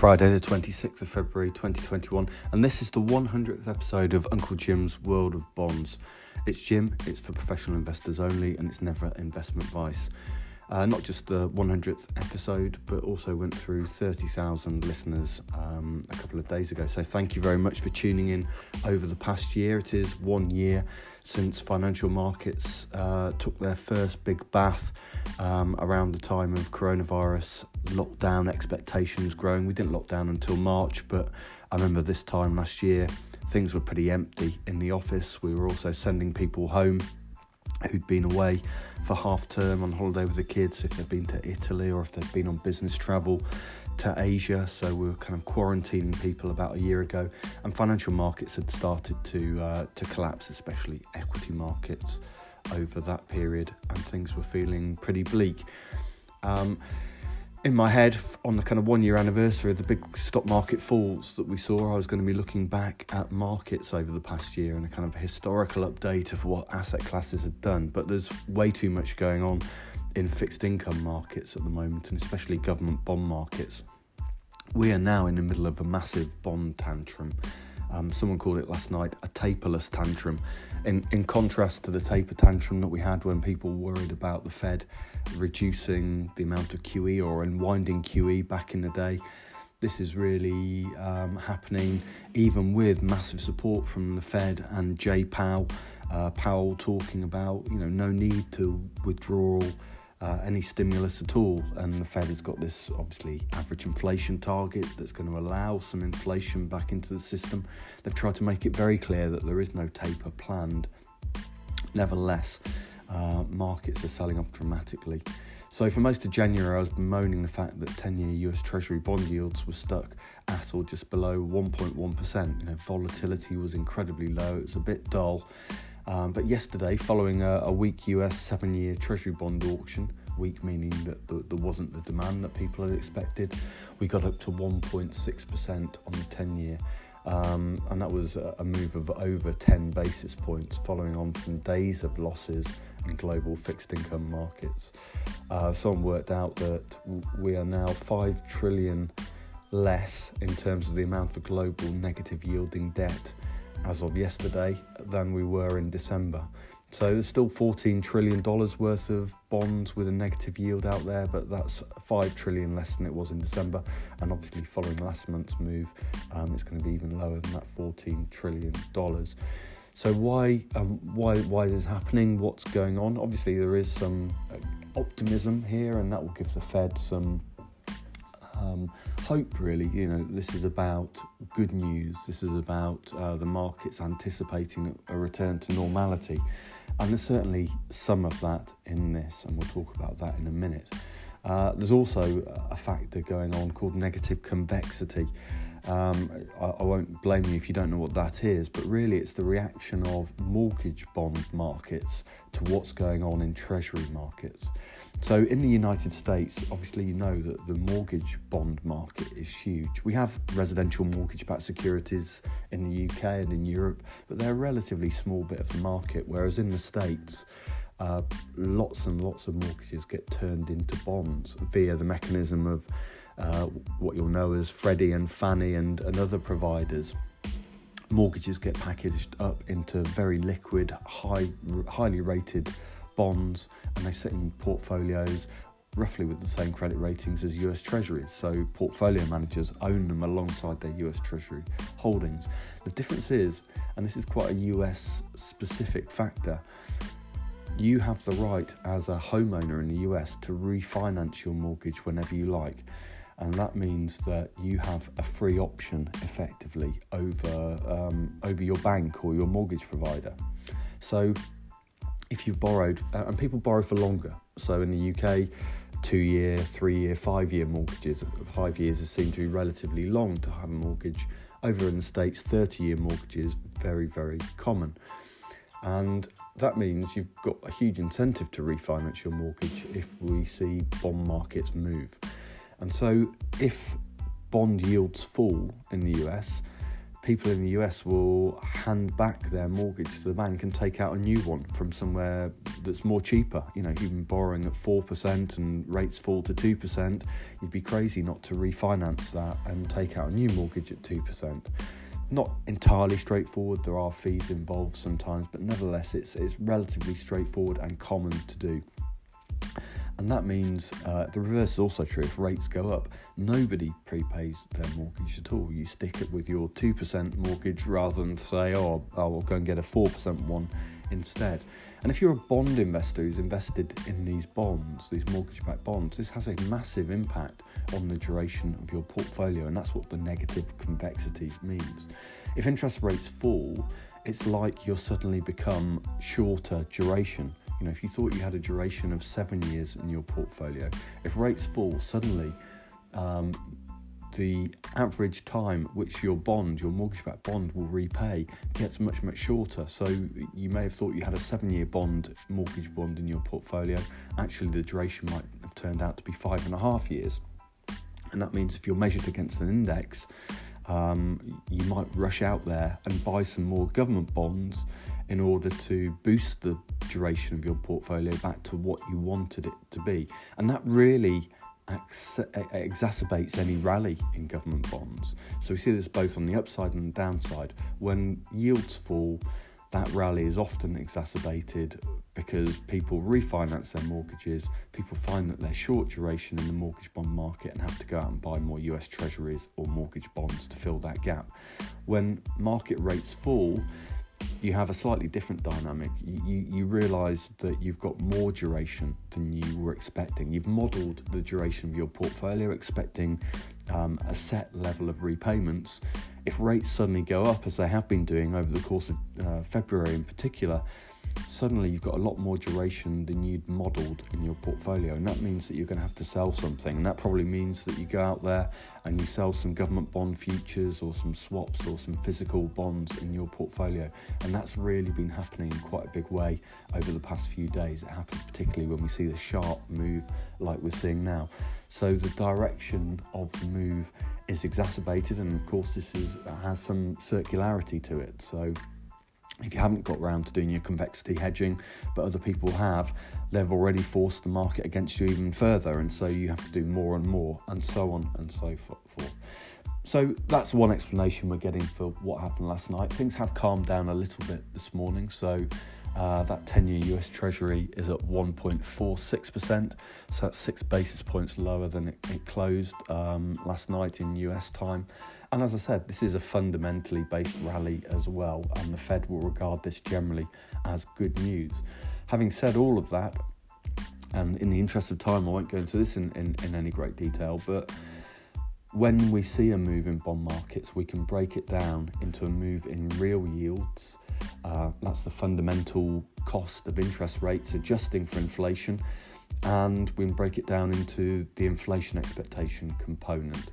Friday, the 26th of February 2021, and this is the 100th episode of Uncle Jim's World of Bonds. It's Jim, it's for professional investors only, and it's never investment advice. Uh, not just the 100th episode, but also went through 30,000 listeners um, a couple of days ago. So thank you very much for tuning in over the past year. It is one year since financial markets uh, took their first big bath um, around the time of coronavirus lockdown expectations growing. We didn't lock down until March, but I remember this time last year things were pretty empty in the office. We were also sending people home who'd been away for half term on holiday with the kids, if they've been to Italy or if they've been on business travel to Asia. So we were kind of quarantining people about a year ago, and financial markets had started to uh, to collapse, especially equity markets over that period, and things were feeling pretty bleak. Um, in my head on the kind of one year anniversary of the big stock market falls that we saw, I was going to be looking back at markets over the past year and a kind of historical update of what asset classes had done. But there's way too much going on in fixed income markets at the moment, and especially government bond markets. We are now in the middle of a massive bond tantrum. Um, someone called it last night a taperless tantrum. In, in contrast to the taper tantrum that we had when people worried about the Fed reducing the amount of QE or unwinding QE back in the day, this is really um, happening even with massive support from the Fed and Jay Powell. Uh, Powell talking about you know no need to withdraw uh, any stimulus at all. And the Fed has got this obviously average inflation target that's going to allow some inflation back into the system. They've tried to make it very clear that there is no taper planned. Nevertheless, uh, markets are selling off dramatically. So for most of January, I was bemoaning the fact that 10-year US Treasury bond yields were stuck at or just below 1.1%. You know, volatility was incredibly low. It was a bit dull. Um, but yesterday, following a, a weak US seven year Treasury bond auction, weak meaning that the, there wasn't the demand that people had expected, we got up to 1.6% on the 10 year. Um, and that was a, a move of over 10 basis points following on from days of losses in global fixed income markets. Uh, someone worked out that we are now 5 trillion less in terms of the amount of global negative yielding debt as of yesterday than we were in December. So there's still $14 trillion worth of bonds with a negative yield out there, but that's 5 trillion less than it was in December. And obviously, following last month's move, um, it's going to be even lower than that $14 trillion. So why, um, why, why is this happening? What's going on? Obviously, there is some uh, optimism here, and that will give the Fed some um, hope, really. You know, this is about good news. This is about uh, the markets anticipating a return to normality. And there's certainly some of that in this, and we'll talk about that in a minute. Uh, there's also a factor going on called negative convexity. Um, I, I, won't blame you if you don't know what that is, but really it's the reaction of mortgage bond markets to what's going on in treasury markets. So, in the United States, obviously, you know that the mortgage bond market is huge. We have residential mortgage backed securities in the UK and in Europe, but they're a relatively small bit of the market, whereas in the States, uh, lots and lots of mortgages get turned into bonds via the mechanism of uh, what you'll know as Freddie and Fannie and, and other providers. Mortgages get packaged up into very liquid, high, highly rated bonds, and they sit in portfolios roughly with the same credit ratings as US Treasuries. So portfolio managers own them alongside their US Treasury holdings. The difference is, and this is quite a US specific factor, you have the right as a homeowner in the US to refinance your mortgage whenever you like and that means that you have a free option effectively over um, over your bank or your mortgage provider. So if you've borrowed, uh, and people borrow for longer. So in the UK, two year, three year, five year mortgages. Five years is seen to be relatively long to have a mortgage. Over in the States, 30 year mortgages very, very common. And that means you've got a huge incentive to refinance your mortgage if we see bond markets move. And so, if bond yields fall in the US, people in the US will hand back their mortgage to the bank and take out a new one from somewhere that's more cheaper. You know, been borrowing at 4% and rates fall to 2%, you'd be crazy not to refinance that and take out a new mortgage at 2%. Not entirely straightforward, there are fees involved sometimes, but nevertheless, it's, it's relatively straightforward and common to do. And that means uh, the reverse is also true. If rates go up, nobody prepays their mortgage at all. You stick it with your 2% mortgage rather than say, oh, I'll go and get a 4% one instead. And if you're a bond investor who's invested in these bonds, these mortgage backed bonds, this has a massive impact on the duration of your portfolio. And that's what the negative convexity means. If interest rates fall, it's like you'll suddenly become shorter duration you know, if you thought you had a duration of seven years in your portfolio, if rates fall, suddenly um, the average time which your bond, your mortgage-backed bond, will repay gets much much shorter. So you may have thought you had a seven-year bond, mortgage bond in your portfolio. Actually, the duration might have turned out to be five and a half years, and that means if you're measured against an index, um, you might rush out there and buy some more government bonds in order to boost the duration of your portfolio back to what you wanted it to be. And that really ex- exacerbates any rally in government bonds. So we see this both on the upside and the downside. When yields fall, that rally is often exacerbated because people refinance their mortgages, people find that they're short duration in the mortgage bond market and have to go out and buy more US treasuries or mortgage bonds to fill that gap. When market rates fall, you have a slightly different dynamic. You, you, you realise that you've got more duration than you were expecting. You've modelled the duration of your portfolio, expecting um, a set level of repayments. If rates suddenly go up, as they have been doing over the course of uh, February in particular, suddenly you've got a lot more duration than you'd modelled in your portfolio, and that means that you're going to have to sell something, and that probably means that you go out there and you sell some government bond futures or some swaps or some physical bonds in your portfolio, and that's really been happening in quite a big way over the past few days. It happens particularly when we see the sharp move like we're seeing now. So the direction of the move is exacerbated, and of course this is has some circularity to it. So if you haven't got around to doing your convexity hedging, but other people have, they've already forced the market against you even further, and so you have to do more and more, and so on and so forth. So that's one explanation we're getting for what happened last night. Things have calmed down a little bit this morning, so uh, that 10 year US Treasury is at 1.46%, so that's six basis points lower than it, it closed um, last night in US time. And as I said, this is a fundamentally based rally as well, and the Fed will regard this generally as good news. Having said all of that, and in the interest of time, I won't go into this in, in, in any great detail, but when we see a move in bond markets, we can break it down into a move in real yields. Uh, that's the fundamental cost of interest rates adjusting for inflation. And we break it down into the inflation expectation component.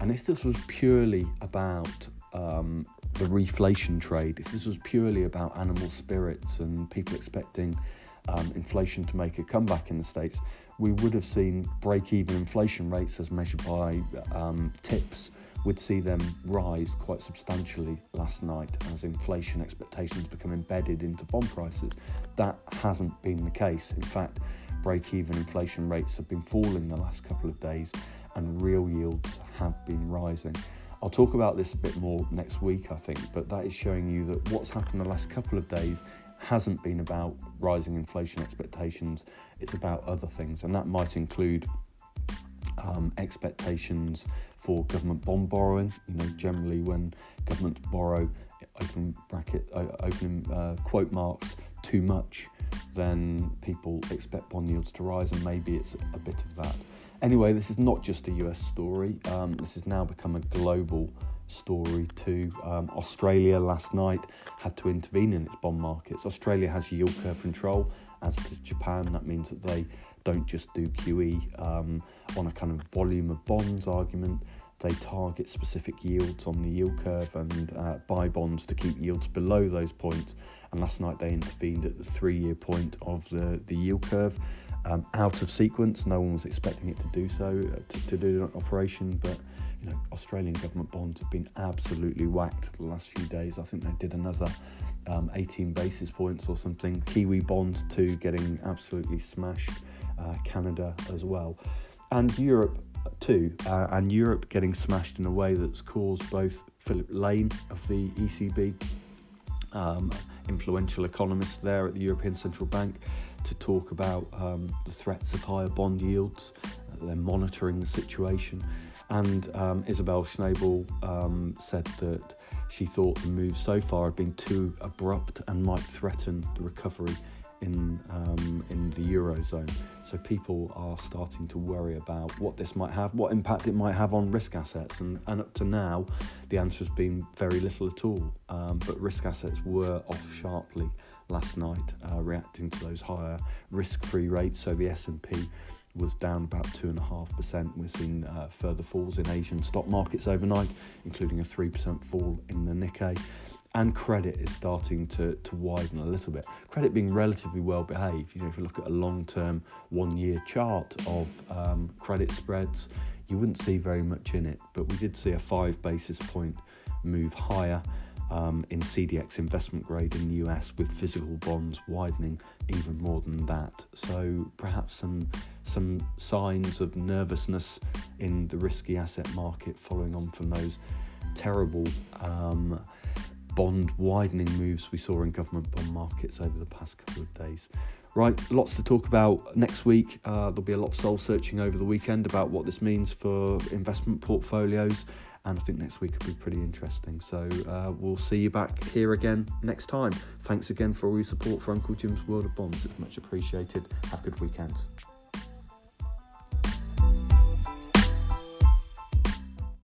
And if this was purely about um, the reflation trade, if this was purely about animal spirits and people expecting um, inflation to make a comeback in the States, we would have seen break even inflation rates as measured by um, TIPS would see them rise quite substantially last night as inflation expectations become embedded into bond prices. That hasn't been the case. In fact, break even inflation rates have been falling the last couple of days and real yields have been rising. I'll talk about this a bit more next week, I think, but that is showing you that what's happened the last couple of days hasn't been about rising inflation expectations, it's about other things, and that might include um, expectations for government bond borrowing. You know, generally when governments borrow, open bracket, open uh, quote marks, too much, then people expect bond yields to rise, and maybe it's a bit of that. Anyway, this is not just a US story. Um, this has now become a global story too. Um, Australia last night had to intervene in its bond markets. Australia has yield curve control, as does Japan. That means that they don't just do QE um, on a kind of volume of bonds argument. They target specific yields on the yield curve and uh, buy bonds to keep yields below those points. And last night they intervened at the three year point of the, the yield curve um, out of sequence. No one was expecting it to do so, uh, to, to do an operation, but you know, Australian government bonds have been absolutely whacked the last few days. I think they did another um, 18 basis points or something. Kiwi bonds too getting absolutely smashed. Uh, Canada as well, and Europe too. Uh, and Europe getting smashed in a way that's caused both Philip Lane of the ECB, um, influential economist there at the European Central Bank, to talk about um, the threats of higher bond yields. Uh, they're monitoring the situation. And um, Isabel Schnabel um, said that she thought the move so far had been too abrupt and might threaten the recovery in um, in the eurozone. So people are starting to worry about what this might have, what impact it might have on risk assets, and, and up to now, the answer has been very little at all. Um, but risk assets were off sharply last night, uh, reacting to those higher risk-free rates. So the S and P was down about 2.5%. We're seeing uh, further falls in Asian stock markets overnight, including a 3% fall in the Nikkei. And credit is starting to, to widen a little bit. Credit being relatively well behaved. You know, if you look at a long term one year chart of um, credit spreads, you wouldn't see very much in it. But we did see a five basis point move higher um, in CDX investment grade in the US, with physical bonds widening even more than that. So perhaps some some signs of nervousness in the risky asset market following on from those terrible um, bond widening moves we saw in government bond markets over the past couple of days. Right, lots to talk about next week. Uh, there'll be a lot of soul searching over the weekend about what this means for investment portfolios and I think next week will be pretty interesting. So uh, we'll see you back here again next time. Thanks again for all your support for Uncle Jim's World of Bonds. It's much appreciated. Have a good weekend.